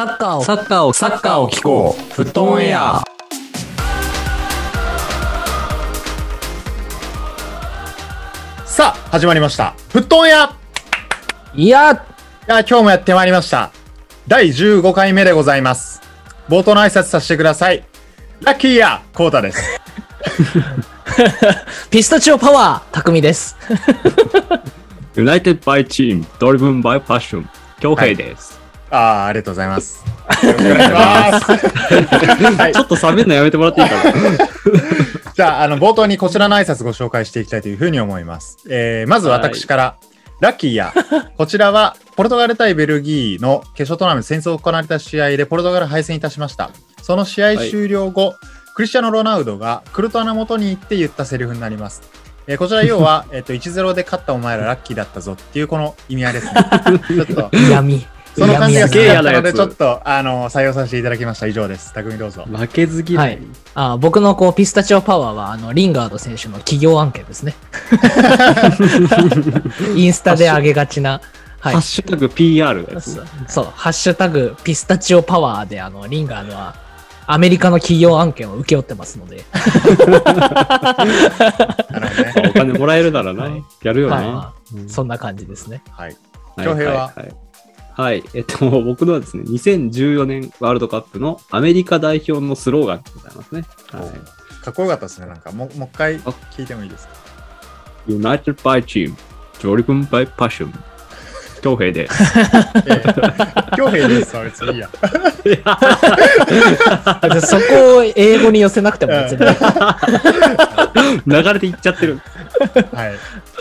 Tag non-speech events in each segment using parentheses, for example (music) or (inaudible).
サッカーをサッカーを、サッカーを聞こう。フットオンエア。さあ、始まりました。フットオンエアいいやや、今日もやってまいりました。第15回目でございます。冒頭の挨拶させてください。ラッキーやコータです。(laughs) ピスタチオパワー匠です。(laughs) United by Team, Driven by Passion. 京平です。ああ、ありがとうございます。よろしくお願いします。はいちょっと冷めるのやめてもらっていいかな。(laughs) じゃあ、あの、冒頭にこちらの挨拶ご紹介していきたいというふうに思います。えー、まず私から、ラッキーや、こちらは、ポルトガル対ベルギーの決勝トーナメント戦争行われた試合で、ポルトガル敗戦いたしました。その試合終了後、クリスチャノ・ロナウドがクルトワの元に行って言ったセリフになります。えーこちら要は、えっと、1-0で勝ったお前らラッキーだったぞっていうこの意味合いですね。(laughs) ちょっと、闇。その感じが好きすげえだったので、ちょっと、あの、採用させていただきました。以上です。匠どうぞ。負けず嫌い。はいあ僕のこうピスタチオパワーはあのリンガード選手の企業案件ですね。(laughs) インスタで上げがちな。はいハッ。シュタグ PR のやつそ。そう、ハッシュタグピスタチオパワーであのリンガードはアメリカの企業案件を請け負ってますので。お金もらえるならなはい。やるよまあな。まあ、そんな感じですね。はい。はい恭平は？はいはいはい。えっと、(laughs) 僕のはですね、2014年ワールドカップのアメリカ代表のスローガンでございますね。はい。かっこよかったですね。なんか、もう、もう一回聞いてもいいですか？United by Team, Driven by Passion. 京平で (laughs) 恭平ですわ。別にいいや。そこを英語に寄せなくても別に。流れていっちゃってる。はい。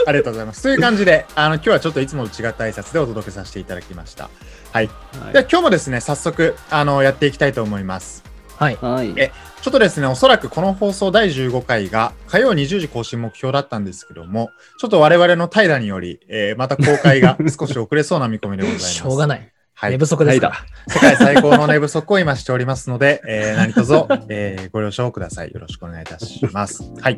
ありがとうございます。という感じで、あの、今日はちょっといつもと違った挨拶でお届けさせていただきました。はい。はいでは今日もですね、早速、あの、やっていきたいと思います。はい。はい。えちょっとですね、おそらくこの放送第15回が火曜20時更新目標だったんですけども、ちょっと我々の怠惰により、えーまた公開が (laughs) 少し遅れそうな見込みでございます。しょうがない。はい寝不足ですから。世界最高の寝不足を今しておりますので、えー何卒、えーご了承ください。よろしくお願いいたします。はい。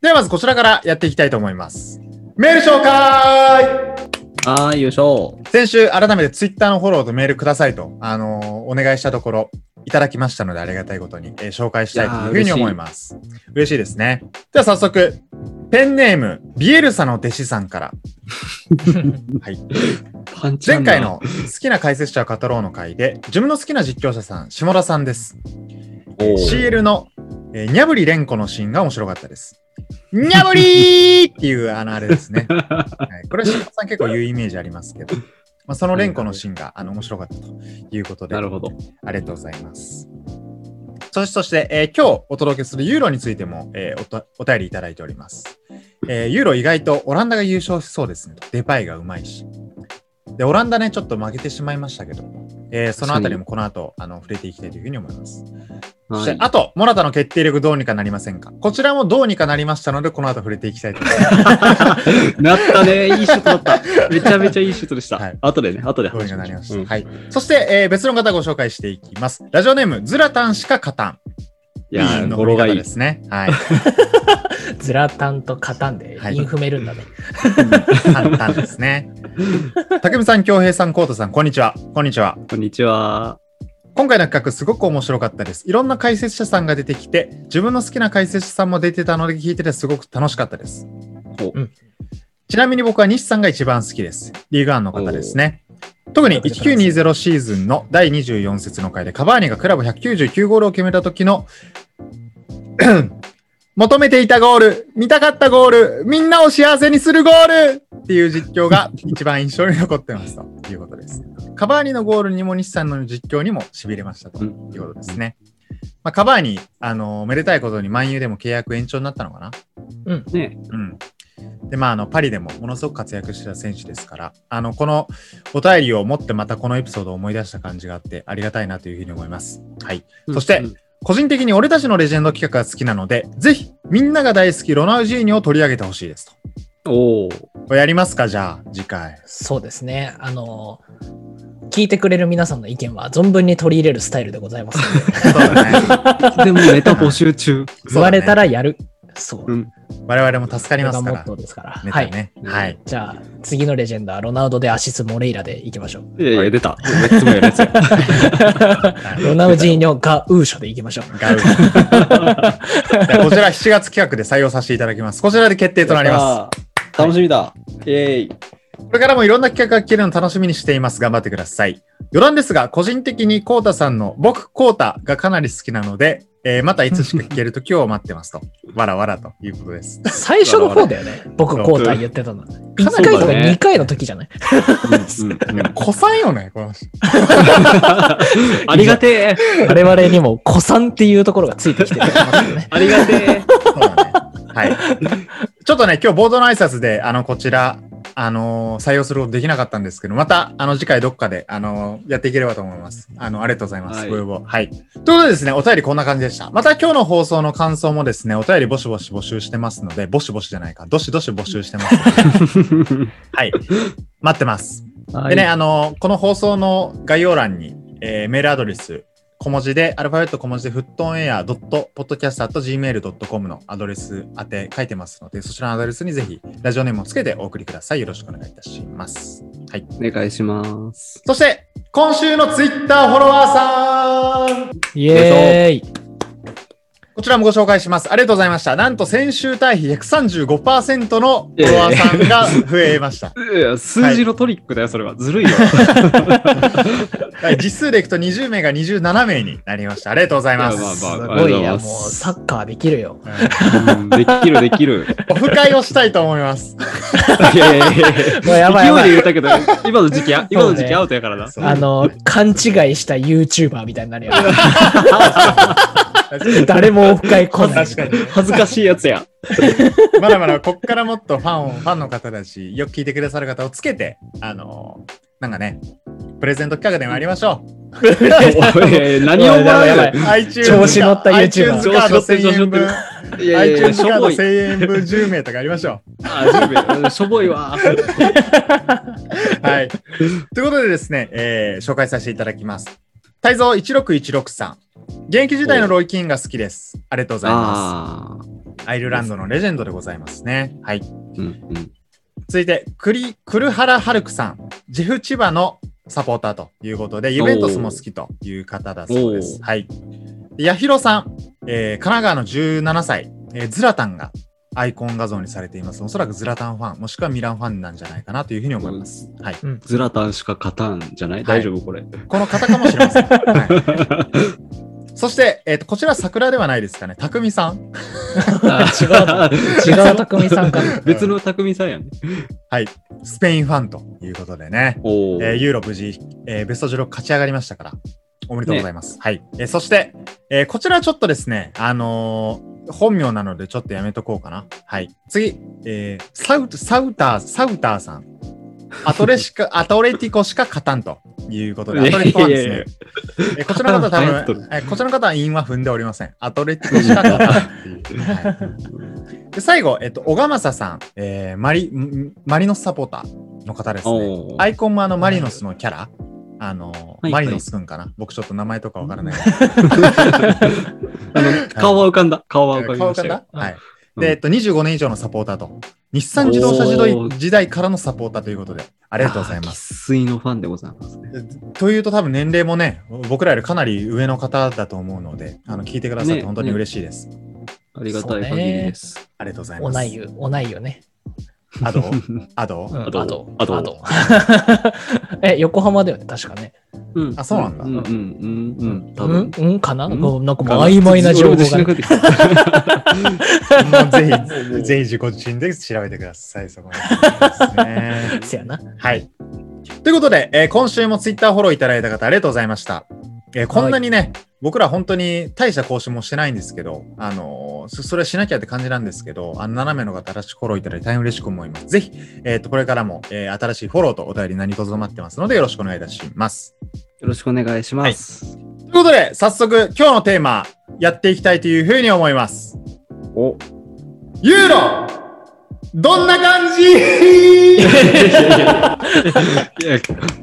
ではまずこちらからやっていきたいと思います。メール紹介はい、よいしょ。先週改めてツイッターのフォローとメールくださいと、あのーお願いしたところ、いただきましたのでありがたいことに、えー紹介したいというふうに思います。嬉しいですね。では早速、ペンネーム、ビエルサの弟子さんから。(laughs) はい。前回の好きな解説者を語ろうの回で、自分の好きな実況者さん、下田さんです。CL の、えー、にゃぶりれんこのシーンが面白かったです。にゃぶりーっていう、あの、あれですね。(laughs) はい、これ、下田さん結構言うイメージありますけど、まあ、そのれんこのシーンがあの面白かったということで、なるほど。ありがとうございます。そして、そして、えー今日お届けするユーロについても、えーおとお便りいただいております。えーユーロ意外とオランダが優勝しそうですね。デパイがうまいし。で、オランダね、ちょっと負けてしまいましたけども、えーそのあたりもこの後、あの、触れていきたいというふうに思います。そして、はいあと、モナタの決定力どうにかなりませんか？こちらもどうにかなりましたので、この後触れていきたいと思います。(laughs) なったね。(laughs) いいシュートだった。めちゃめちゃいいシュートでした。はい後でね、後でどうに話しましょうかなりました。うんはい。そして、えー別の方ご紹介していきます。ラジオネーム、ズラタンしか勝たん。いやー、の語呂がいいで。すね。はい。(laughs) ズラタンとカタンではいインフメるんだね。簡単ですね。竹見さん、京平さん、コートさん、こんにちは。こんにちは。こんにちは。今回の企画、すごく面白かったです。いろんな解説者さんが出てきて、自分の好きな解説者さんも出てたので聞いててすごく楽しかったです。ほううんちなみに僕は西さんが一番好きです。リーグワンの方ですね。特に1920シーズンの第24節の回でカバーニがクラブ199ゴールを決めた時の求めていたゴール、見たかったゴール、みんなを幸せにするゴールっていう実況が (laughs) 一番印象に残ってますということです。カバーニのゴールにも西さんの実況にも痺れましたということですね。まあ、カバーニ、あのめでたいことに万有でも契約延長になったのかな？ね。うん。で、まあ、あの、パリでもものすごく活躍してた選手ですから、あの、このお便りを持ってまたこのエピソードを思い出した感じがあって、ありがたいなというふうに思います。はい。そしてうん個人的に俺たちのレジェンド企画が好きなので、ぜひ、みんなが大好きロナウジーニョを取り上げてほしいですと。おお。やりますかじゃあ、次回。そうですね。あの、聞いてくれる皆さんの意見は存分に取り入れるスタイルでございますので。(laughs) そうだね。(laughs) でもネタ募集中。言われたらやる。そう。うん。我々も助かりますから。ですから。はい。はい。じゃあ、次のレジェンドはロナウドでアシス・モレイラでいきましょう。いやいや、出た。(laughs) ロナウジーニョがウーショでいきましょう。ガウ (laughs) じゃあこちら7月企画で採用させていただきます。こちらで決定となります。す。楽しみだ。イェーイ。これからもいろんな企画が聞けるの楽しみにしています。頑張ってください。余談ですが、個人的にコータさんの僕コータがかなり好きなので、えーまたいつしか聞ける時を待ってますと。(laughs) わらわらということです。最初の方だよね。(laughs) 僕、コータ言ってたの。1かなり回とかそうだね2回の時じゃない？うんうんうん子さん (laughs) よね、この人。ありがてえ。我々にも子さんっていうところがついてきてるますよね。ありがてえ。はい。ちょっとね、今日ボードの挨拶で、あの、こちら、あのー採用することできなかったんですけど、また、あの、次回どっかで、あのーやっていければと思います。あの、ありがとうございます。はいご要望。はい。ということでですね、お便りこんな感じでした。また今日の放送の感想もですね、お便りボシボシ募集してますので、ボシボシじゃないか、どしどし募集してます。(laughs) はい。待ってます。でね、あの、この放送の概要欄に、えーメールアドレス、小文字で、アルファベット小文字で、フットオンエア .podcast.gmail.com のアドレス宛て書いてますので、そちらのアドレスにぜひ、ラジオネームをつけてお送りください。よろしくお願いいたします。はい。お願いします。そして、今週のツイッターフォロワーさんイエーイこちらもご紹介します。ありがとうございました。なんと先週対比135%のフォロワーさんが増えました。いや、数字のトリックだよ、それは。ずるいよ。はい、実数でいくと20名が27名になりました。ありがとうございます。すまあごいや、もうサッカーできるよ。うんできる、できる。オフ会をしたいと思います。いやいやいやもうやばいやばい勢いで言ったけど、今の時期、今の時期アウトやからな。あの、勘違いした YouTuber みたいになるよ。(laughs) 誰もオフ会来ない。確かに。恥ずかしいやつや。まだまだこっからもっとファンを、ファンの方たち、よく聞いてくださる方をつけて、あのなんかね、プレゼント企画でもやりましょおい何をもらうよやばい (laughs) 調子乗った YouTuber iTunes カード1000円分、いやいやいや、iTunes カードしょぼい。1000円分10名とかやりましょあ、10名。しょぼいわ。う。(laughs) はい。ということでですね、えー紹介させていただきます。泰造16163さん。現役時代のロイキンが好きです。ありがとうございま。す。アイルランドのレジェンドでございますね。はい。うんうん。続いて、クリ、クルハラハルクさん。ジェフ千葉のサポーターということで、ユベントスも好きという方だそうです。はい。でヤヒロさん、えー神奈川の17歳、えーズラタンがアイコン画像にされています。おそらくズラタンファン、もしくはミランファンなんじゃないかなというふうに思います。はい。ズラタンしか勝たんじゃない？大丈夫？これ。この方かもしれません。はい。(laughs) そして、えっ、と、こちら桜ではないですかね。たくみさん。(laughs) 違う、違う匠さんかな。(laughs) 別の匠さんやね。はい。スペインファンということでね。おえーユーロ無事、えーベスト16勝ち上がりましたから、おめでとうございます。はい。えーそして、えーこちらちょっとですね、あのー本名なのでちょっとやめとこうかな。はい。次、えーサウサウター、サウターさん。アトレしか、(laughs) アトレティコしか勝たんということで、アトレティコはですね、えーこちらの方多流行っとる分、えーこちらの方は韻 (laughs) は踏んでおりません。アトレティコしか勝たんっていう。はいで最後、えっと、小川正さん、えーマリ、んマリノスサポーターの方ですね。アイコンもあのマリノスのキャラ、あの、はいマリノスくんかな、僕ちょっと名前とかわからない。(laughs) あの、顔は浮かんだ。顔は浮かびましたはい。うんで、えっと、25年以上のサポーターと、日産自動車時代時代からのサポーターということで、ありがとうございます。す。生粋のファンでございますね。というと多分年齢もね、僕らよりかなり上の方だと思うので、あの、聞いてくださってね本当に嬉しいです。ありがたい限りです。ありがとうございます。おないよ、おないよね。(laughs) アド？アド、うん。あとあと、あとあと。え、横浜だよね、確かね。うん。あそうなんだ。うんうんうん。うん。多うん？分。うん？かな？うなんかもう曖昧な情報が。(laughs) ぜひ、(laughs) ぜひ自己自身で調べてください、そこま。せやな。はい。ということで、えー今週もツイッターフォローいただいた方ありがとうございました。えーこんなにね、僕ら本当に大した更新もしてないんですけど、あのーそそれはしなきゃって感じなんですけど、あの斜めの方、新しくフォローいただいて大変嬉しく思います。ぜひ、えっ、と、これからも、えー新しいフォローとお便り何卒待ってますので、よろしくお願いいたします。よろしくお願いします。ということで、早速、今日のテーマ、やっていきたいというふうに思います。おユーロどんな感じ？いや、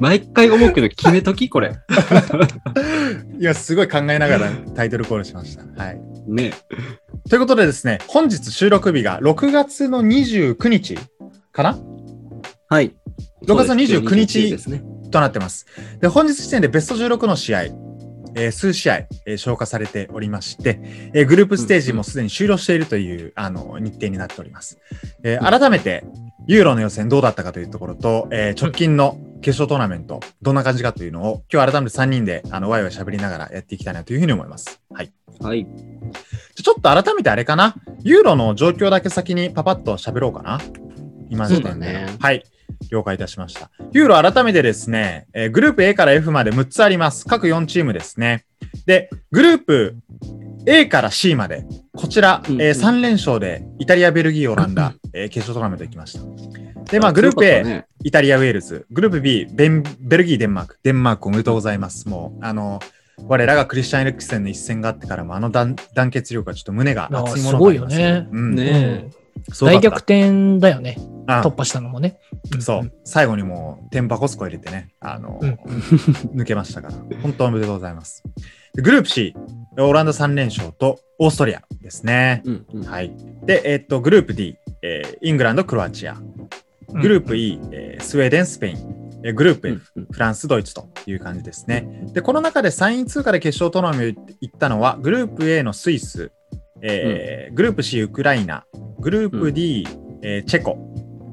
毎回思うけど、決めとき、これ。(laughs) いや、すごい考えながらタイトルコールしました。はい。ねということでですね、本日収録日が6月の29日かな？はい。6月の29日ですね。となってます。で、本日時点でベスト16の試合、えー数試合、えー消化されておりまして、えーグループステージもすでに終了しているという、あの日程になっております。えー改めて、ユーロの予選どうだったかというところと、えー直近の決勝トーナメント、どんな感じかというのを、今日改めて3人で、あの、ワイワイ喋りながらやっていきたいなというふうに思います。はい。はい。ちょっと改めてあれかな？ユーロの状況だけ先にパパッと喋ろうかな。今時点でそうだねはい。了解いたしました。ユーロ改めてですね、えーグループ A から F まで6つあります。各4チームですね。で、グループ A から C まで、こちら、うんえ3連勝でイタリア、ベルギー、オランダ、えー決勝トーナメント行きました。で、まあ、グループ A、ねイタリア、ウェールズ。グループ B、ベンベルギー、デンマーク。デンマークおめでとうございます。もう、あの、我らがクリスチャン・エレクセンの一戦があってからも、あの団団結力がちょっと胸が熱いものがありますすごいよねうん、ね大逆転だよね。あ突破したのもね。そう。最後にもう、テンパコスコ入れてね、あの、うん (laughs) 抜けましたから、本当おめでとうございます。でグループ C、オランダ3連勝とオーストリアですね。うんうん。はい。で、えっと、グループ D、えーイングランド、クロアチア。うんグループ E、えースウェーデン、スペイン。えーグループう F、んうんフランス、ドイツという感じですね。で、この中で3位通過で決勝トーナメント行ったのは、グループ A のスイス、えーグループ C、ウクライナ、グループ D、えーチェコ、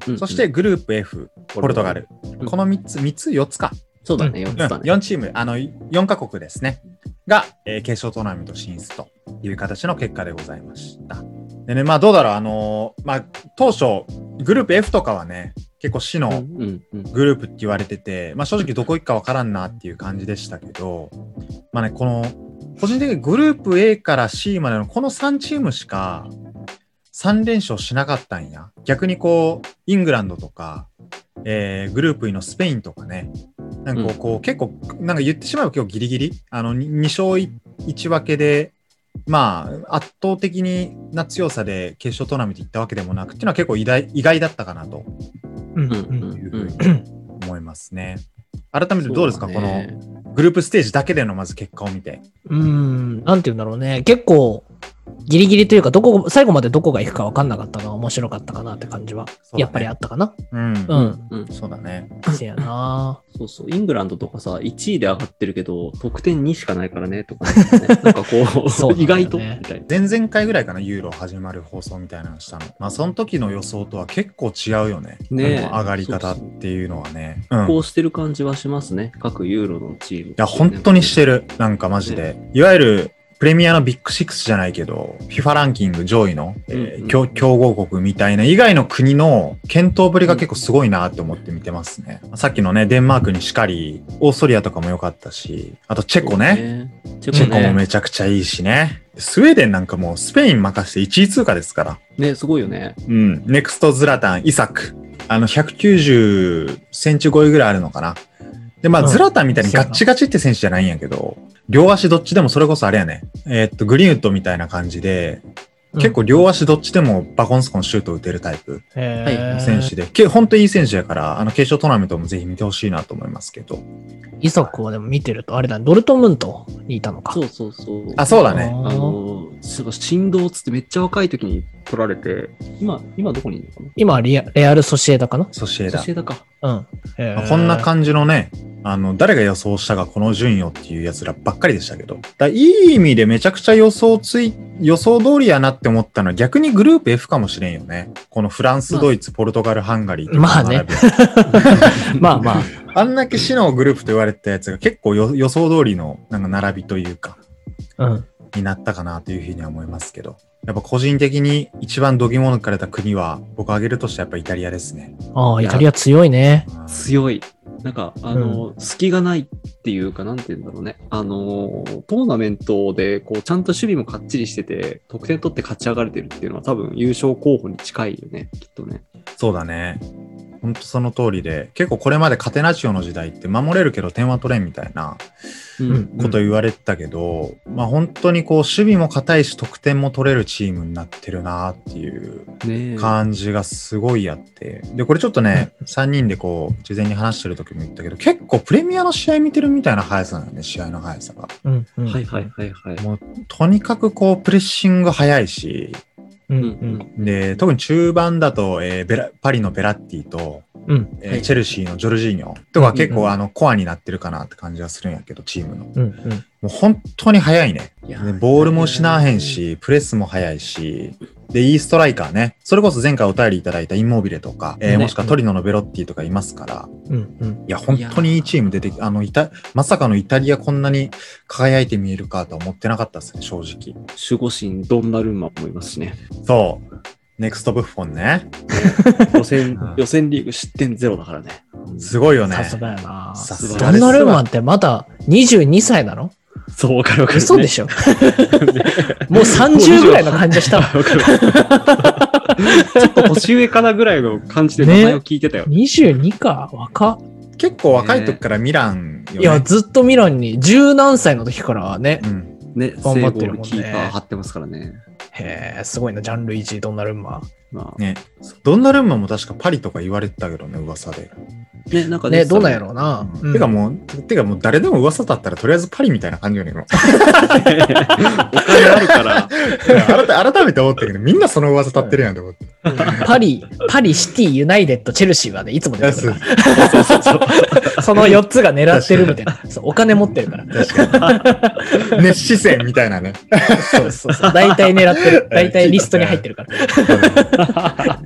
うんそして、グループ F、ポルトガル。うんこの3つ、3つ、4つか。そうだね、4うん、つだね。4チーム、あの、4カ国ですね。が、えー決勝トーナメント進出という形の結果でございました。でね、まあどうだろう、あのーまあ当初、グループ F とかはね、結構死うんのグループって言われてて、まあ正直どこ行くかわからんなっていう感じでしたけど、まあね、この、個人的にグループ A から C までのこの3チームしか3連勝しなかったんや。逆にこう、イングランドとか、えーグループ E のスペインとかね、なんかこう、うん結構、なんか言ってしまえば今日ギリギリ、あの、2勝1分けで、まあ、圧倒的にな強さで決勝トーナメント行ったわけでもなくっていうのは結構意外意外だったかなとうんうんうんいうふううんに思いますね。改めてどうですか、このグループステージだけでのまず結果を見て。うん、なんて言うんだろうね。結構、ギリギリというか、どこ、最後までどこが行くか分かんなかったのは面白かったかなって感じは、ねやっぱりあったかな。うん。う。うんんうんそうだね。せやな。(laughs) そうそう、イングランドとかさ、1位で上がってるけど、得点2しかないからね、とか、ね、なんかこう、(laughs) そうね意外と。前々回ぐらいかな、ユーロ始まる放送みたいなのしたの。まあ、その時の予想とは結構違うよね。ね上がり方っていうのはね。うん。いこうしてる感じはしますね、各ユーロのチーム。や、本当にしてる。なんかマジで。いわゆる、プレミアのビッグシックスじゃないけど、FIFA ランキング上位の、えーうんうん強強豪国みたいな以外の国の検討ぶりが結構すごいなって思って見てますね。さっきのね、デンマークにしかり、オーストリアとかも良かったし、あとチェコね。ね。チチェコも。めちゃくちゃいいしね。スウェーデンなんかもうスペイン任せて1位通過ですから。ね、すごいよね。うん。ネクストズラタン、イサク。あの、190センチ超えぐらいあるのかな。で、まあ、うんズラタンみたいにガッチガチって選手じゃないんやけど、両足どっちでもそれこそあれやね。えーっと、グリーンウッドみたいな感じで、結構両足どっちでもバコンスコンシュート打てるタイプ選手で、け本当にいい選手やから、あの、決勝トーナメントもぜひ見てほしいなと思いますけど。イサクはでも見てると、あれだ、ドルトムントにいたのか。そうそうそう。あ、そうだね。あの、すごい振動つってめっちゃ若い時に取られて、今、今どこにいるのかな？今リア、レアル・ソシエダかな？ソシエダソシ。エダか。うん。へーまあこんな感じのね、あの、誰が予想したかこの順位よっていうやつらばっかりでしたけど。だいい意味でめちゃくちゃ予想つい、予想通りやなって思ったのは逆にグループ F かもしれんよね。このフランス、まあドイツ、ポルトガル、ハンガリーとまあね (laughs) まあまあ。あんだけ死のグループと言われてたやつが結構よ予想通りのなんか並びというか、うん。になったかなというふうには思いますけど。やっぱ個人的に一番度肝抜かれた国は僕挙げるとしてやっぱイタリアですね。ああ、イタリア強いね。うん強い。なんか、あの、隙がないっていうか、なんて言うんだろうね。あの、トーナメントで、こう、ちゃんと守備もかっちりしてて、得点取って勝ち上がれてるっていうのは多分優勝候補に近いよね、きっとね。そうだね。本当その通りで、結構これまでカテナチオの時代って守れるけど点は取れんみたいなうんこと言われてたけど、まあ本当にこう守備も硬いし得点も取れるチームになってるなっていう感じがすごいあって。で、これちょっとね、3人でこう、事前に話してる時も言ったけど、結構プレミアの試合見てるみたいな速さなのね、試合の速さが。うんうんはいはいはいはい。もう、とにかくこう、プレッシング速いし、うんううん。んで、特に中盤だと、えーベラパリのベラッティと、うん。はいえーチェルシーのジョルジーニョ。とか結構、うんうん。あのコアになってるかなって感じがするんやけど、チームの。もうんうん。う本当に速いね。いボールも失わへんし、プレスも速いし、で、いいストライカーね。それこそ前回お便りいただいたインモービレとか、えーねもしくはトリノのベロッティとかいますから、うんうんいや、本当にいいチーム出てきあの、イタ、まさかのイタリアこんなに輝いて見えるかとは思ってなかったですね、正直。守護神ドンナルンマもいますしね。そう。ネクストブッフォンね。予選うん、(laughs) 予選リーグ失点ゼロだからね。すごいよね。さすがやな。さすがドンナルンマンってまだ22歳なの？そう、わかるわかる、嘘でしょ (laughs) もう30ぐらいの感じしたわ。(laughs) わかる。ちょっと年上かなぐらいの感じで名前を聞いてたよ。22か若っ結構若い時からミランよね。いや、ずっとミランに、十何歳の時からね。うん。ね、頑張ってるもんねキーパー張ってますからね。へえ、すごいな、ジャンルイージー、ドンナルンマまあ、ね。ドンナルンマも確かパリとか言われてたけどね、噂で。ね、なんかン。ね、どうなんやろろうな。うんてかもう、てかもう誰でも噂だったらとりあえずパリみたいな感じよね、今。(laughs) お金あるから、(laughs) 改改めて思ったけど、みんなその噂立ってるやんと思って。(laughs) パリ、パリ、シティ、ユナイテッド、チェルシーはね、いつも出てくるかそうそうそう。ら。(laughs) その4つが狙ってるみたいな。そうお金持ってるから。熱視線みたいなね。そうそうそう。大体狙ってる。(laughs) 大体リストに入ってるから。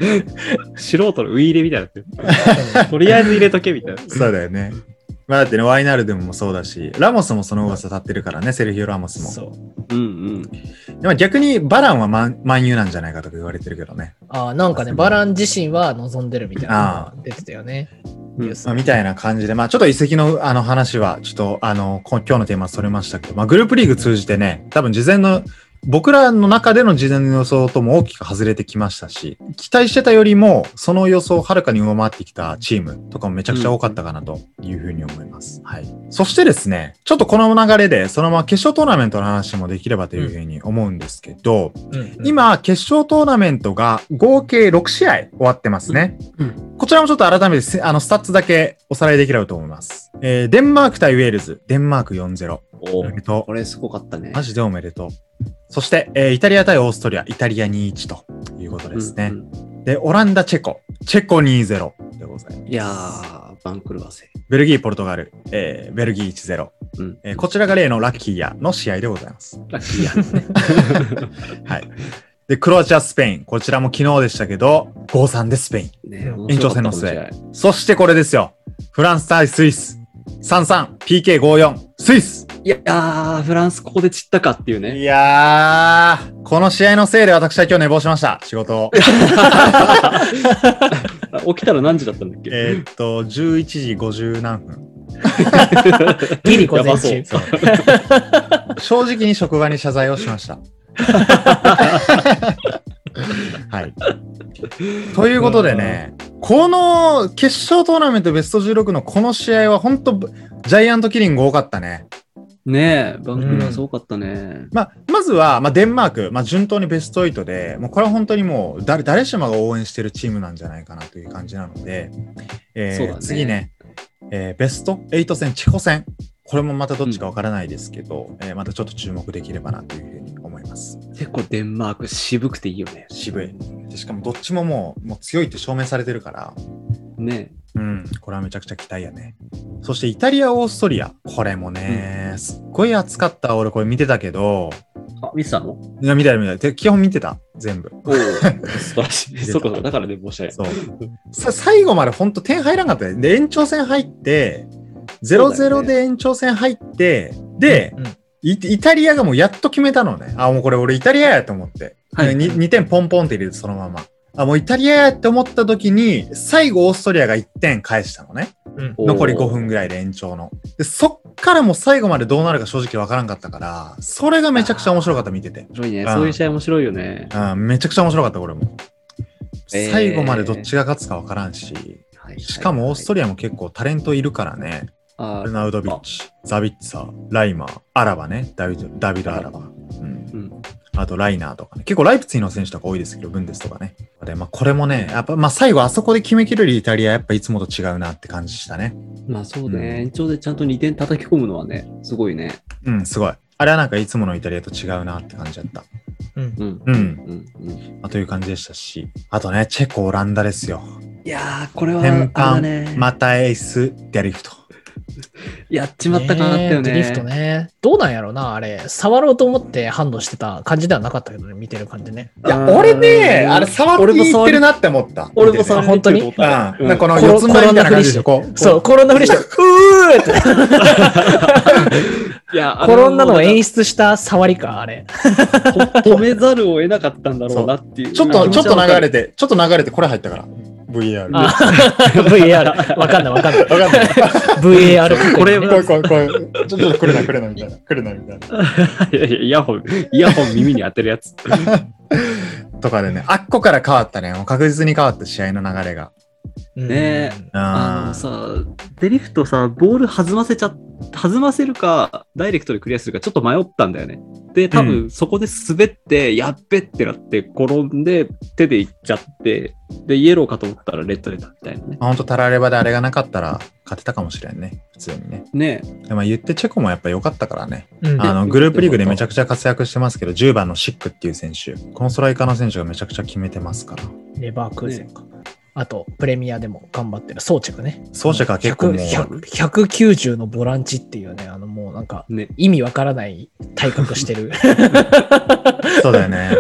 素人のウイイレみたいになってる。とりあえず入れとけみたいな。そうだよね。まあだってね、ワイナルドもそうだし、ラモスもその噂立ってるからね、セルヒオ・ラモスも。そう。うんうん。でも逆にバランはマンマンユーなんじゃないかとか言われてるけどね。ああ、なんかね、バラン自身は望んでるみたいな出てたよね。うんニュースまあ、みたいな感じで、まあちょっと移籍のあの話は、ちょっとあの、こ今日のテーマそれましたけど、まあグループリーグ通じてね、多分事前の、僕らの中での事前の予想とも大きく外れてきましたし、期待してたよりも、その予想をはるかに上回ってきたチームとかもめちゃくちゃ多かったかなというふうに思います。はい。そしてですね、ちょっとこの流れで、そのまま決勝トーナメントの話もできればというふうに思うんですけど、うんうん、今、決勝トーナメントが合計6試合終わってますね。うんこちらもちょっと改めてせあのスタッツだけおさらいできればと思います。えーデンマーク対ウェールズ、デンマーク4-0。おおめでとこれすごかったねう。。マジでおめでとう。そして、えーイタリア対オーストリア、イタリア2-1ということですね。うんうんで、オランダ、チェコ、チェコ2-0でございます。いやー、番狂わせ。ベルギー、ポルトガル、えーベルギー1-0、うんえーこちらが例のラッキーヤの試合でございます。ラッキーやですね。(laughs) はい。で、クロアチア、スペイン。こちらも昨日でしたけど、5-3でスペイン。ね延長戦の末そしてこれですよ。フランス対スイス。3-3、PK54、スイス。合いやー、フランスここで散ったかっていうね。いやー、この試合のせいで私は今日寝坊しました。仕事を。あ (laughs) 起きたら何時だったんだっけ？えーっと、11時50何分。ギリ午前中。正直に職場に謝罪をしました。(laughs) (laughs) はい。ということでね、この決勝トーナメントベスト16のこの試合は本当ジャイアントキリング多かったね。ねえ、番狂わせ多かったね。まあ、まずは、まあ、デンマーク、まあ、順当にベスト8で、もうこれは本当にもう誰、誰しもが応援してるチームなんじゃないかなという感じなので、えーそうだね次ね、えーベスト8戦、チェコ戦、これもまたどっちかわからないですけど、えーまたちょっと注目できればなというふうにます。結構デンマーク渋くていいよね。渋い。でしかもどっちももうもう強いって証明されてるから、ねうん、これはめちゃくちゃ期待やね。そしてイタリア、オーストリア、これもね、すっごい熱かった。俺これ見てたけど、あ、見てたの？いや見たい見た基本見てた、全部。おお、素晴らしい。そっかそっか、だからね、申し訳ない。そう。さ最後まで本当点入らなかったね。で、延長戦入って、0-0で延長戦入って、で、うんイイタリアがもうやっと決めたのね。あ、もうこれ俺イタリアやと思って。はいに 2, 点ポンポンって入れてそのまま。あ、もうイタリアやって思った時に、最後オーストリアが1点返したのね。うん残り5分ぐらいで延長の。で、そっからもう最後までどうなるか正直わからんかったから、それがめちゃくちゃ面白かった、見てて。面白いね。うんそういう試合面白いよね。うん、めちゃくちゃ面白かった、これも。えー最後までどっちが勝つかわからんし、はいはい。しかもオーストリリアも結構タレントいるからね。アルナウトビッチ、ザビッツァー、ライマー、アラバね、ダビドダビド・アラバ。うんうん。あとライナーとかね。結構ライプツィヒの選手とか多いですけど、ブンデスとかね。で、まあこれもね、やっぱまあ最後あそこで決めきれるイタリア、やっぱいつもと違うなって感じしたね。まあそうね、うん延長でちゃんと2点叩き込むのはね、すごいね。うん、すごい。あれはなんかいつものイタリアと違うなって感じだった。うん。うん。うん。うん。うん。まあ、という感じでしたし。あとね、チェコ、オランダですよ。いやー、これは、天あれだ板、ね。またエース、デリフト。(laughs) やっちまった感あったよね。ドリフトね。どうなんやろうな、あれ。触ろうと思ってハンドしてた感じではなかったけどね、見てる感じね。いや、俺ね、あれ触っていってるなって思った。俺も触見ててりにうん。なんかこのコロ四つん這いみたいな感じで。こう。そう、転んだふりして、うーって。いや、転んだのを演出出した触りか、あれ。止めざるを得なかったんだろうなっていう。ちょっと、ちょっと流れて。て、ちょっと流れて、これ入ったから。VR。あ VAR。わかんないわかんない。わかんない。ねこれこれ、これ、これ、ちょっと来るな、来るな、みたいな。来るな、みたいな。いやいや、イヤホン、イヤホン耳に当てるやつ。(laughs) とかでね、あっこから変わったね。もう確実に変わった試合の流れが。うんねああのさ、デリフトさ、ボール弾ませちゃ、弾ませるか、ダイレクトでクリアするか、ちょっと迷ったんだよね。で、多う分そこで滑って、やっべってなって、転んで、手でいっちゃって、で、イエローかと思ったらレッド出たみたいなね。ほんと、たらればであれがなかったら、勝てたかもしれんね。普通にね。ねでも言って、チェコもやっぱ良かったからね。うんあの、グループリーグでめちゃくちゃ活躍してますけど、10番のシックっていう選手。このストライカーの選手がめちゃくちゃ決めてますから。レバークーゼンか。あと、プレミアでも頑張ってる、ソーチェクね。ソーシェが結構もう、100 190のボランチっていうね、あのもうなんか、ね。意味わからない体格してる。(laughs) そうだよね。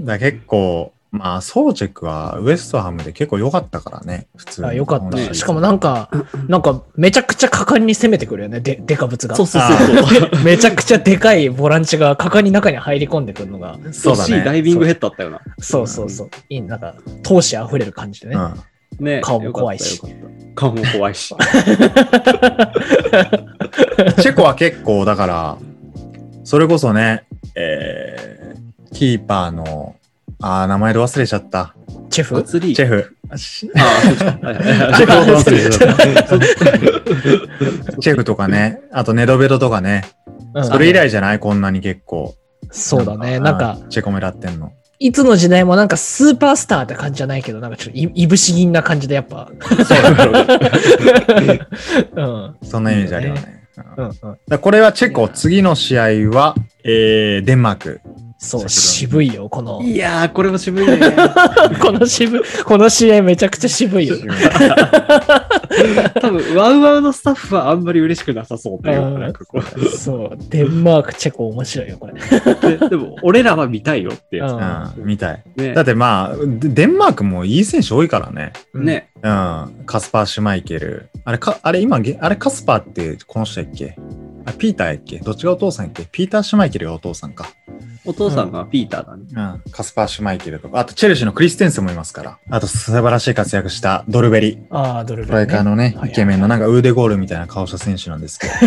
だから結構、まあ、ソーチェクはウエストハムで結構良かったからね、普通に。あよかった。しかもなんか、なんかめちゃくちゃ果敢に攻めてくるよね、で、でか物が。そうそうそうそう。(laughs) めちゃくちゃでかいボランチが果敢に中に入り込んでくるのが、そうだ惜しいダね。イビングヘッドあったよな。そうそうそう。いい、なんか、闘志溢れる感じでね。うん。ね顔も怖いし顔も怖いし。(laughs) チェコは結構、だから、それこそね、えー、キーパーの、あー、名前で忘れちゃった。チェフ？ツリー。チェフ。チェフを忘れちゃった。チェフとかね、あとネドベドとかね、うんそれ以来じゃない？こんなに結構。そうだね。なんか、チェコ目立ってんの。いつの時代もなんかスーパースターって感じじゃないけど、なんかちょっといいぶし銀な感じでやっぱ。うん。そんなイメージあるよね。うんうんうん。だからこれはチェコ、次の試合は、えー、デンマーク。そう、渋いよ、この、いやー、これも渋いね。(laughs) この渋、この試合めちゃくちゃ渋いよ。(laughs) 多分、ワウワウのスタッフはあんまり嬉しくなさそうっていううんか、なんかこう。そう、デンマーク、チェコ面白いよ、これ。ででも、俺らは見たいよってやうん、みたい。つ。ねだってまあ、デデンマークもいい選手多いからね。うん。ね。うん。カスパー・シュマイケル。あれ、か、あれ今、げあれカスパーってこの人やっけ？あ、ピーターやっけ？どっちがお父さんやっけ？ピーター・シュマイケルがお父さんか。お父さんがピーターだね。うん。カスパー・シュマイケルとか。あと、チェルシーのクリステンセンもいますから。あと、素晴らしい活躍したドルベリ。ああ、ドルベストライカーのね、はいイケメンのなんかウーデゴールみたいな顔した選手なんですけど。(laughs)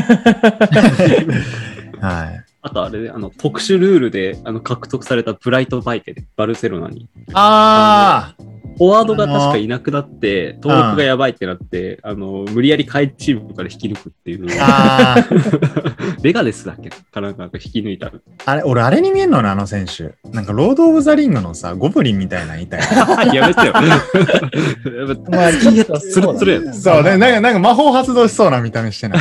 はい。あとあれね、あの、特殊ルールであの獲得されたブライトバイケで、バルセロナに。あフォワードが確かいなくなって、登録がやばいってなって、あの、無理やり下位チームから引き抜くっていうああレ (laughs) ガデスだっけ？かなんか引き抜いた。あれ、俺あれに見えんのね、あの選手。なんか、ロード・オブ・ザ・リングのさ、ゴブリンみたいなのいたよ。(laughs) やめてよ。(laughs) まあスキンヘッドツルツルやなそうね、なんか、なんか魔法発動しそうな見た目してない。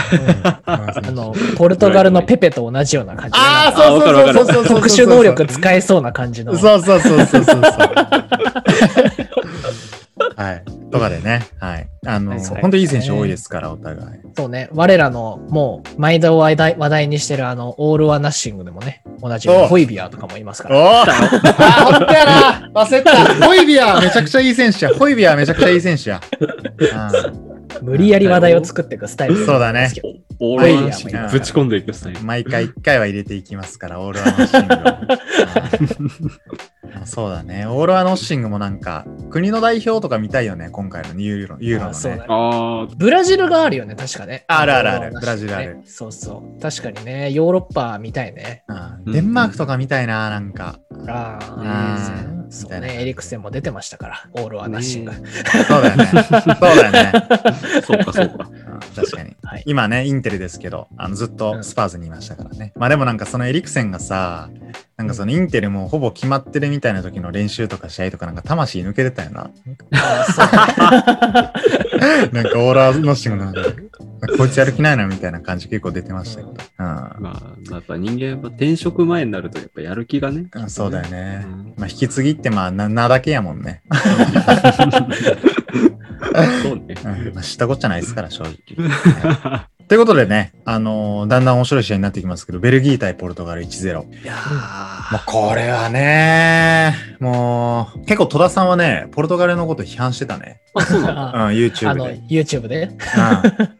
あの、ポルトガルのペペと同じような感じで。ああ、そうそうそうそうそう。特殊能力使えそうな感じの。そうそうそうそうそうそう。はい。とかでね、はい。あの、はい本当いい選手多いですから、お互い。そうね。我らの、もう、毎度話題話題にしてる、あの、オール・ワ・ナッシングでもね、同じおホイビアとかもいますかおら。おあ、本当やな忘れたホイビアめちゃくちゃいい選手や。ホイビアめちゃくちゃいい選手や。うん無理やり話題を作っていくスタイルそうだねですけどオーはいルワンシーンぶち込んでいくスタイル。毎回一回は入れていきますから、オールアノッシング (laughs) そうだね。オールアノッシングもなんか、国の代表とか見たいよね、今回のユーロユーロのねあそうだね。ああ、ブラジルがあるよね、確かね。あるあるあるブラジルあるねそうそう。確かにね、ヨーロッパみたいね。うんデンマークとか見たいな、なんか。あうんあ。そうね、エリクセンも出てましたから、オールはナッシング。ねそうだよね。そうだよね。そうかそうか。うん確かに。(laughs) はい。今ね、インテルですけど、あのずっとスパーズにいましたからね。まあでもなんかそのエリクセンがさ、なんかそのインテルもほぼ決まってるみたいな時の練習とか試合とかなんか魂抜けてたよな。なんかオーラーノッシングの中で、こいつやる気ないなみたいな感じ結構出てましたけど。うんまあ、やっぱ人間やっぱ転職前になるとやっぱやる気がね。うん。そうだよね。うんまあ引き継ぎってまあな名だけやもんね。(laughs) (laughs) そうね。うんまあ知ったこっちゃないですから、正直。(laughs) ということでね、あのーだんだん面白い試合になってきますけど、ベルギー対ポルトガル1-0。いやもうこれはね、もう、結構戸田さんはね、ポルトガルのこと批判してたね。あ、そうなの？うん、あ YouTube で。YouTube で？うん、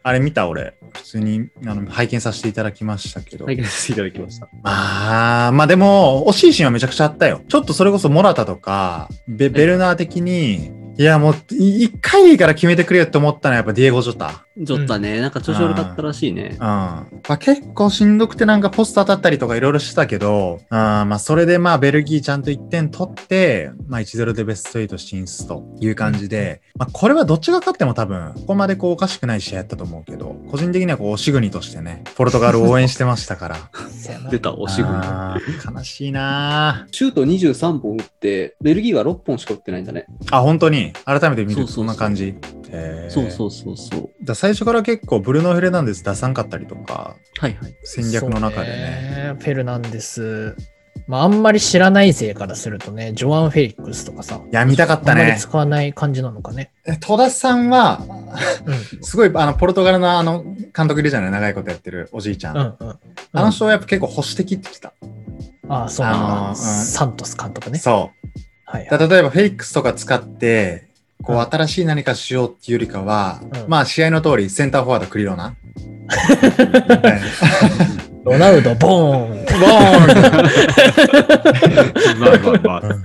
あれ見た俺。普通にあの拝見させていただきましたけど。拝見させていただきました。まあ、まあでも、惜しいシーンはめちゃくちゃあったよ。ちょっとそれこそモラタとか、ベベルナー的に、いやもう、い一回でいいから決めてくれよって思ったのはやっぱディエゴ・ジョタ。ちょっとね、なんか調子悪かったらしいねうん。。まあ、結構しんどくてなんかポスト当たったりとかいろいろしてたけど、うん、まあそれでまあベルギーちゃんと1点取って、まあ1-0でベスト8進出という感じで、まあこれはどっちが勝っても多分、ここまでこうおかしくない試合やったと思うけど、個人的にはこう、押し国としてね、ポルトガルを応援してましたから。(laughs) 出た、押し組。あー悲しいなシュート23本打って、ベルギーは6本しか打ってないんだね。あ、本当に？改めて見るとそんな感じ。そうそうそうそう。だ最初から結構ブルーノ・フェルナンデス出さんかったりとか、はいはい。戦略の中でね。フェルナンデス。まあ、あんまり知らない勢からするとね、ジョアン・フェリックスとかさ。いや見たかったねあんまり使わない感じなのかね。え戸田さんは、うん。すごい、あの、ポルトガルのあの、監督いるじゃない？長いことやってるおじいちゃん。うんうん。あの人はやっぱ結構保守的って言ってた。ああ、そうなのサントス監督ね。そう。はい、はい。だ例えばフェイックスとか使って、こう、うん新しい何かしようっていうよりかは、うんまあ、試合の通り、センターフォワードクリロナ。(laughs) ロナウド、ボーン。ボーン。まあまあまあ、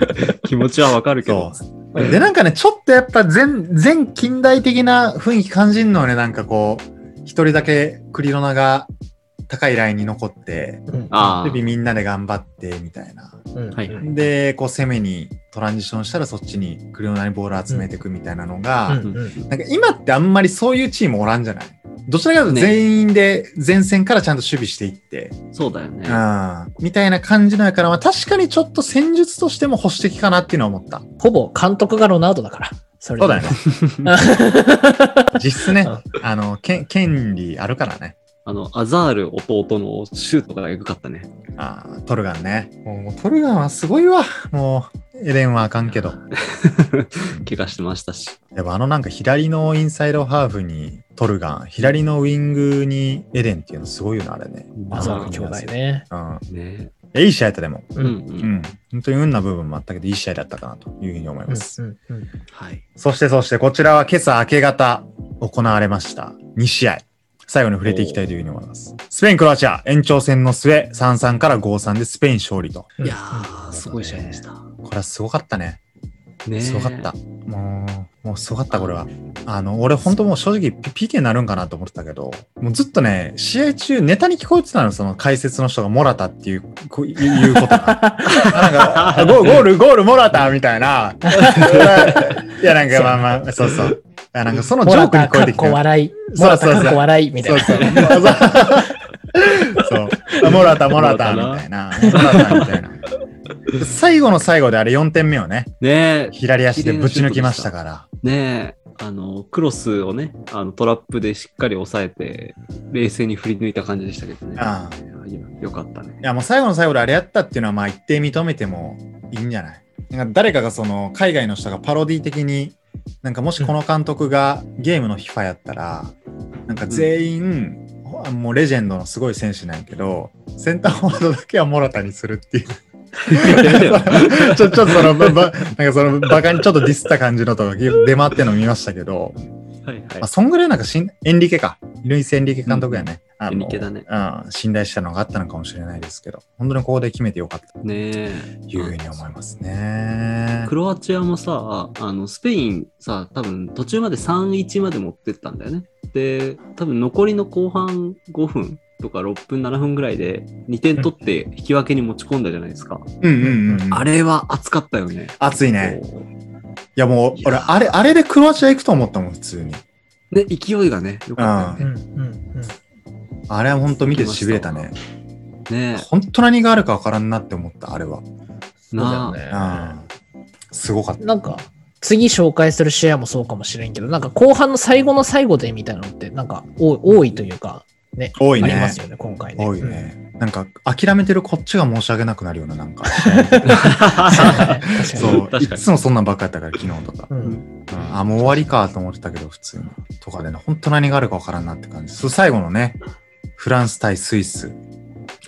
気持ちはわかるけど。そう。で、なんかね、ちょっとやっぱ全、全近代的な雰囲気感じんのよね、なんかこう、一人だけクリロナが高いラインに残って、うん。あで、みんなで頑張って、みたいな。うん。はいはいで、こう攻めにトランジションしたらそっちにクリロナにボール集めていくみたいなのが、うん。うん。なんか今ってあんまりそういうチームおらんじゃない？どちらかというとね全員で前線からちゃんと守備していって、そうだよね。うん、みたいな感じのやから、まあ、確かにちょっと戦術としても保守的かなっていうのは思った。ほぼ監督がロナウドだから。それそうだよね。ね。(laughs) 実質ね、あの、権権利あるからね。あの、アザール弟のシュートがエグかったね。あートルガンね。もうトルガンはすごいわ。もう、エレンはあかんけど。(laughs) 怪我してましたし。やっぱあのなんか左のインサイドハーフにトルガン、左のウィングにエレンっていうのすごいよな、あれね。アザール兄弟ね。うん。ねいやいい試合やったでも。うんう。うんん。本当に運な部分もあったけど、いい試合だったかなというふうに思いうんます。うんうんはい。そしてそしてこちらは今朝明け方行われました2試合。最後に触れていきたいというふうに思います。スペイン・クロアチア延長戦の末3-3から5-3でスペイン勝利と。うんいやー、すごい試合でした。これはすごかったね。ねすごかった。もう、もうすごかったこれは。あの、俺本当もう正直 PK になるんかなと思ってたけど、もうずっとね、試合中ネタに聞こえてたの、その解説の人がモラタっていう、こういうことが。(laughs) あなんかあ (laughs) ゴ、ゴール、ゴールモラタみたいな。(laughs) いや、なんかまあまあ、そうそう。いやなんかそのジョークに聞こえてきモラタかっこた。笑い。モそうそうそうラタかっこ笑いみたいそうな。そう。そう。モラタ、モラタみたいな。みたいな。最後の最後であれ4点目をね、ね左足でぶち抜きましたから。え、ねえ、あの、クロスをね、あのトラップでしっかり抑えて、冷静に振り抜いた感じでしたけどね。あいやよかったね。いやもう最後の最後であれやったっていうのはまあ一定認めてもいいんじゃない？なんか誰かがその海外の人がパロディ的になんかもしこの監督がゲームの FIFA やったらなんか全員、もうレジェンドのすごい選手なんやけどセンターフォワードだけはモラタにするっていう。ちょちょっとそのばばなんかそのバカにちょっとディスった感じのとか出回ってるの見ましたけど、はいはい。まあ、そんぐらいなんかしんエンリケか。ルイス・エンリケ監督やね、あのねうん、信頼したのがあったのかもしれないですけど、本当にここで決めてよかったとねえ。いうふうに思いますねク。ロアチアもさ、あのスペインさ、多分途中まで3-1まで持ってったんだよね。で、多分残りの後半5分とか6分、7分ぐらいで2点取って引き分けに持ち込んだじゃないですか。うんうんうん。あれは熱かったよね。熱いね。こいやもう、俺、あれ、あれでクロアチア行くと思ったもん、普通に。うね、勢いがね、よかったうよね。んうんうん。あれは本当見て痺れたね。ね本当何があるかわからんなって思った、あれは。え、なあ、ねうん。すごかった。なんか、次紹介する試合もそうかもしれんけど、なんか後半の最後の最後でみたいなのって、なんか多多いというか、ね、多いねありますよね、今回ね。多いね。なんか、諦めてるこっちが申し訳なくなるような、なんか。そう、い確かにつもそんなんばっかやったから、昨日とか。うんうんあ、もう終わりかと思ってたけど、普通に。とかでね、本当何があるかわからんなって感じ。そう最後のね、フランス対スイス。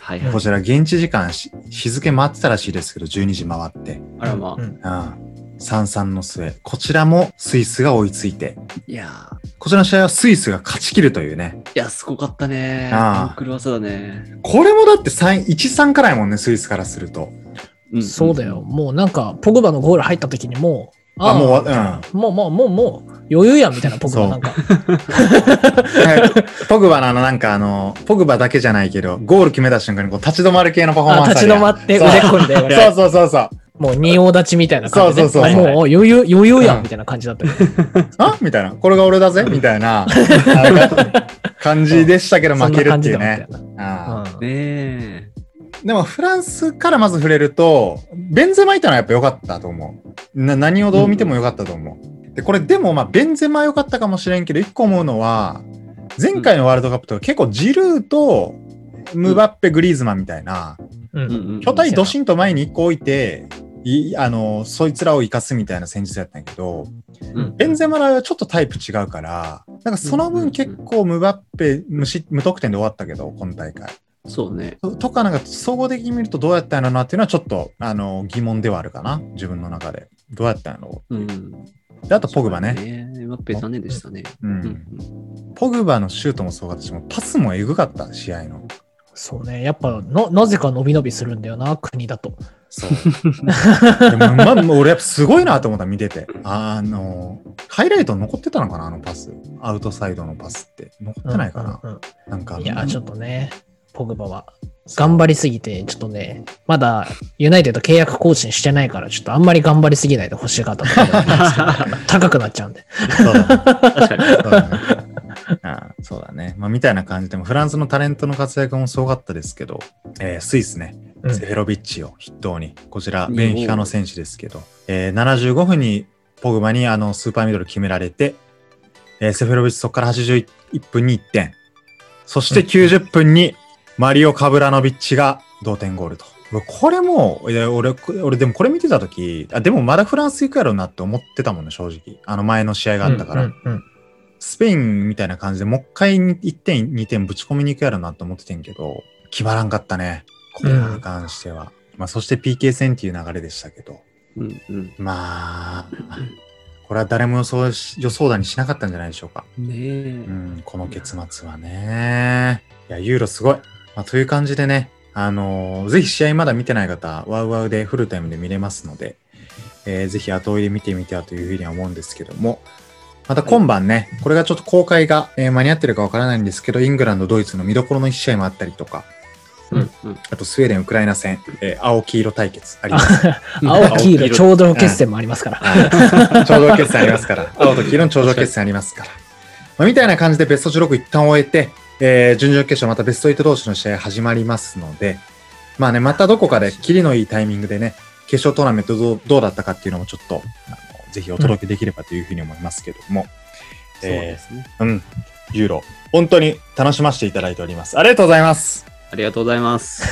はいはい。こちら、現地時間し日付回ってたらしいですけど、12時回って。あらまあ、うんうん。3-3の末。こちらもスイスが追いついて。いやーこちらの試合はスイスが勝ち切るというね。いや、すごかったね。ああピンクルワサだね。これもだって3 1-3からやもんね、スイスからすると。んそうだよ。。もうなんか、ポグバのゴール入った時にもう、あもうあもう、もう、もう、もう、余裕やんみたいな、ポグバなんか。ポグバのあのなんかあの、ポグバだけじゃないけど、ゴール決めた瞬間にこう立ち止まる系のパフォーマンスあるやん。止まってそう。腕組んで、そうそうそうそう。もう仁王立ちみたいな感じで、そうそうそうもう余裕、余裕やうんんみたいな感じだったよ。あ？みたいな。これが俺だぜ？みたいな。感じでしたけど負けるっていうね。でもフランスからまず触れると、ベンゼマいたのはやっぱ良かったと思う。な何をどう見ても良かったと思う。で、これでもまあベンゼマ良かったかもしれんけど、一個思うのは、前回のワールドカップとか結構ジルーとムバッペ、グリーズマンみたいな、うんうんうん巨体ドシンと前に一個置いて、いあの、そいつらを生かすみたいな戦術やったんやけど、うんベンゼマラはちょっとタイプ違うから、なんかそのうんうんうん分結構ムバッペ無失無得点で終わったけど、今大会。そうね。ととかなんか総合的に見るとどうやったんやろなっていうのはちょっとあの疑問ではあるかな、自分の中で。どうやったんやろうん。う。で、あとポグバね。ねマッペ残念でしたね。う。うんんポグバのシュートもそうだったし、もうパスもエグかった、試合の。そうね。やっぱな、なぜか伸び伸びするんだよな、国だと。そう。でも、まあ、俺やっぱすごいなと思った、見てて。あの、ハイライト残ってたのかな、あのパス。アウトサイドのパスって。残ってないかな。うんうんなんかうんいや、ちょっとね、ポグバは。頑張りすぎて、ちょっとね、まだユナイテッド契約更新してないから、ちょっとあんまり頑張りすぎないで欲しかったところなんですけど (laughs) 高くなっちゃうんで。そうだね。確かに。そうだね。ああそうだね。まあ、みたいな感じでも、フランスのタレントの活躍もすごかったですけど、えースイスね、うんセフェロビッチを筆頭に、こちら、うんベンフィカの選手ですけど、えー75分にポグバにあのスーパーミドル決められて、えーセフェロビッチそこから81分に1点、そして90分にマリオ・カブラノビッチが同点ゴールと。これも、いや俺、俺でもこれ見てたとき、あ、でもまだフランス行くやろうなって思ってたもんね、正直。あの前の試合があったから。うんうんうんスペインみたいな感じでもう一回1点、2点ぶち込みに行くやろなと思っててんけど、決まらんかったね。これに関しては。まあ、そして PK 戦っていう流れでしたけど。うんうん。まあ、これは誰も予想し予想だにしなかったんじゃないでしょうか。ねえう。ん、この結末はね。いや、ユーロすごい。まあ、という感じでね、あのーぜひ試合まだ見てない方、ワウワウでフルタイムで見れますので、えーぜひ後追いで見てみてはというふうには思うんですけども、また今晩ね、これがちょっと公開が、えー間に合ってるかわからないんですけど、イングランド、ドイツの見どころの1試合もあったりとか、うんうん。あとスウェーデン、ウクライナ戦、えー青黄色対決あります。(laughs) 青黄色、ちょうどの決戦もありますから。はい頂上決戦ありますから。(laughs) 青と黄色の頂上決戦ありますから。まあ、みたいな感じでベスト16一旦終えて、えー準々決勝またベスト8同士の試合始まりますので、まあね、またどこかでキリのいいタイミングでね、決勝トーナメントどうどうだったかっていうのもちょっと、あのぜひお届けできればというふうに思いますけども、そうですね。うん、ユーロ、本当に楽しませていただいております。ありがとうございます。ありがとうございます。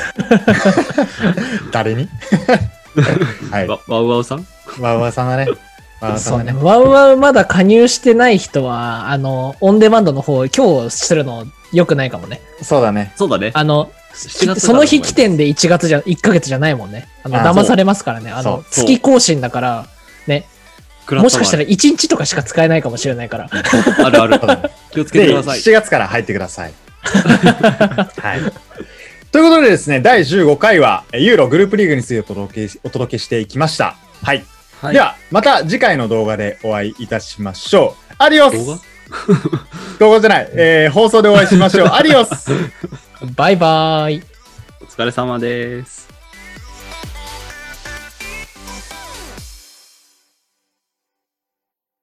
(laughs) 誰に？(laughs) はい。わワウワウさん？わうわさんだね。わうわうね。んだね。ワウワウまだ加入してない人は、あの、オンデマンドの方、今日するの良くないかもね。そうだね。そうだね。あの、その日起点で1月じゃ、1ヶ月じゃないもんね。あの、あ騙されますからね。あの、月更新だから、ね。もしかしたら1日とかしか使えないかもしれないから。あるある。(laughs) 気をつけてく、ださい。7月から入ってください。(laughs) はい。ということでですね、第15回は、ユーログループリーグについてお届けお届けしていきました。はい。はいでは、また次回の動画でお会いいたしましょう。アディオ動画？ス動画じゃない、えー、放送でお会いしましょう。アディオスバイバイお疲れ様です。